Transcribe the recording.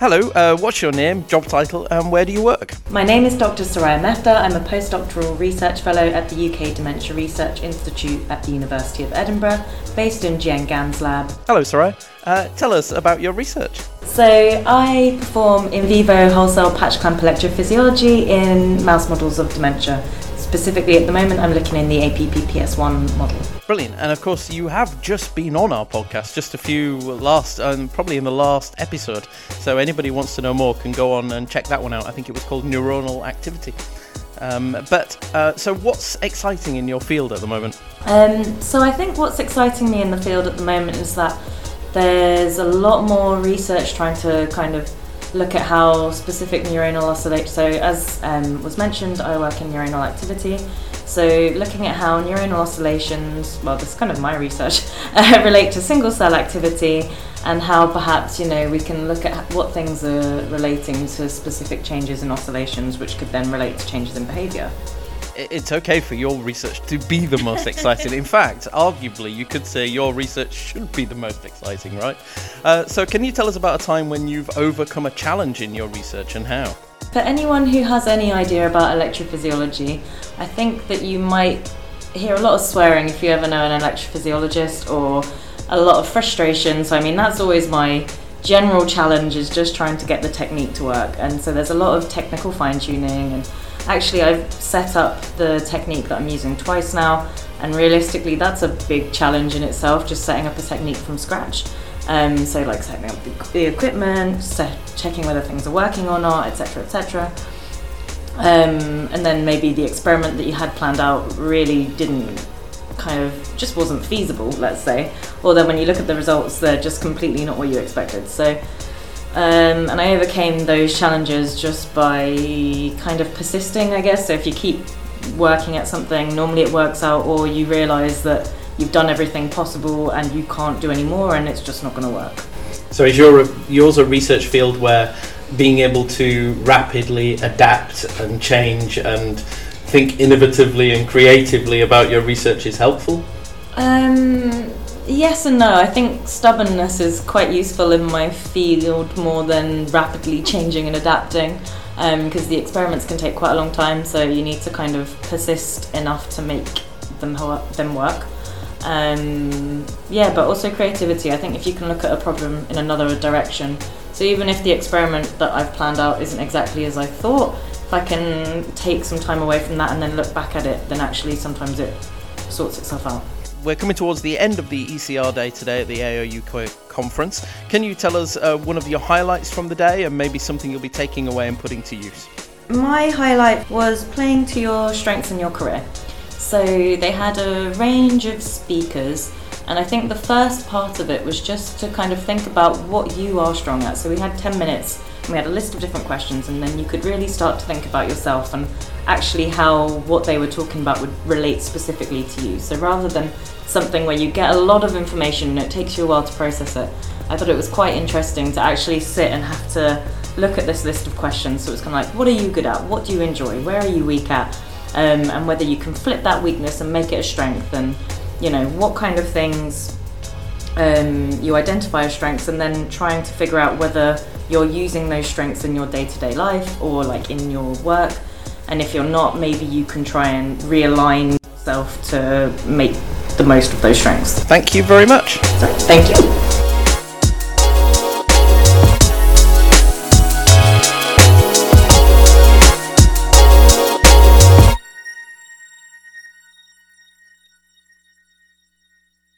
Hello, uh, what's your name, job title, and where do you work? My name is Dr. Soraya Mehta. I'm a postdoctoral research fellow at the UK Dementia Research Institute at the University of Edinburgh, based in Jian Gan's lab. Hello, Soraya. Uh, tell us about your research. So, I perform in vivo whole cell patch clamp electrophysiology in mouse models of dementia. Specifically, at the moment, I'm looking in the APPPS1 model. Brilliant. And of course, you have just been on our podcast, just a few last, um, probably in the last episode. So, anybody wants to know more can go on and check that one out. I think it was called Neuronal Activity. Um, but uh, so, what's exciting in your field at the moment? Um, so, I think what's exciting me in the field at the moment is that there's a lot more research trying to kind of look at how specific neuronal oscillations. So, as um, was mentioned, I work in neuronal activity. So, looking at how neuronal oscillations, well, this is kind of my research, uh, relate to single cell activity and how perhaps, you know, we can look at what things are relating to specific changes in oscillations, which could then relate to changes in behavior it's okay for your research to be the most exciting. In fact, arguably, you could say your research should be the most exciting, right? Uh, so, can you tell us about a time when you've overcome a challenge in your research and how? For anyone who has any idea about electrophysiology, I think that you might hear a lot of swearing if you ever know an electrophysiologist or a lot of frustration. So, I mean, that's always my general challenge is just trying to get the technique to work. And so, there's a lot of technical fine tuning and Actually, I've set up the technique that I'm using twice now, and realistically, that's a big challenge in itself, just setting up a technique from scratch. Um, so, like setting up the, the equipment, set, checking whether things are working or not, etc., etc. Um, and then maybe the experiment that you had planned out really didn't kind of just wasn't feasible, let's say. Or then when you look at the results, they're just completely not what you expected. So um, and I overcame those challenges just by kind of persisting, I guess. So if you keep working at something, normally it works out, or you realize that you've done everything possible and you can't do any more, and it's just not going to work. So is your yours a research field where being able to rapidly adapt and change and think innovatively and creatively about your research is helpful? Um, Yes and no. I think stubbornness is quite useful in my field more than rapidly changing and adapting because um, the experiments can take quite a long time, so you need to kind of persist enough to make them, them work. Um, yeah, but also creativity. I think if you can look at a problem in another direction, so even if the experiment that I've planned out isn't exactly as I thought, if I can take some time away from that and then look back at it, then actually sometimes it sorts itself out we're coming towards the end of the ECR day today at the AOU conference. Can you tell us uh, one of your highlights from the day and maybe something you'll be taking away and putting to use? My highlight was playing to your strengths in your career. So they had a range of speakers, and I think the first part of it was just to kind of think about what you are strong at. So we had 10 minutes and we had a list of different questions, and then you could really start to think about yourself and actually how what they were talking about would relate specifically to you. So rather than something where you get a lot of information and it takes you a while to process it, I thought it was quite interesting to actually sit and have to look at this list of questions. So it's kind of like, what are you good at? What do you enjoy? Where are you weak at? Um, and whether you can flip that weakness and make it a strength, and you know what kind of things um, you identify as strengths, and then trying to figure out whether you're using those strengths in your day-to-day life or like in your work and if you're not maybe you can try and realign yourself to make the most of those strengths. Thank you very much. So, thank you